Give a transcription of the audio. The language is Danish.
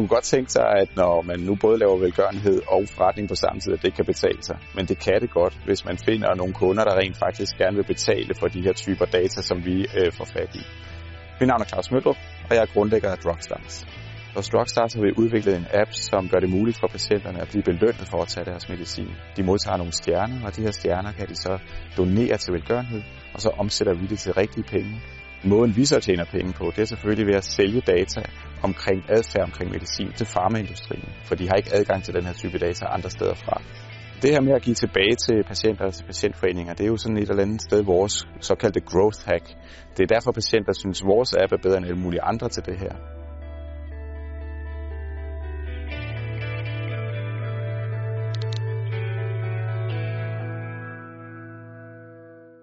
kunne godt tænke sig, at når man nu både laver velgørenhed og forretning på samme tid, at det kan betale sig. Men det kan det godt, hvis man finder nogle kunder, der rent faktisk gerne vil betale for de her typer data, som vi øh, får fat i. Mit navn er Claus Møldrup, og jeg er grundlægger af Drugstars. Hos Drugstars har vi udviklet en app, som gør det muligt for patienterne at blive belønnet for at tage deres medicin. De modtager nogle stjerner, og de her stjerner kan de så donere til velgørenhed, og så omsætter vi det til rigtige penge. Måden vi så tjener penge på, det er selvfølgelig ved at sælge data omkring adfærd omkring medicin til farmaindustrien, for de har ikke adgang til den her type data andre steder fra. Det her med at give tilbage til patienter og til patientforeninger, det er jo sådan et eller andet sted vores såkaldte growth hack. Det er derfor patienter synes, at vores app er bedre end alle mulige andre til det her.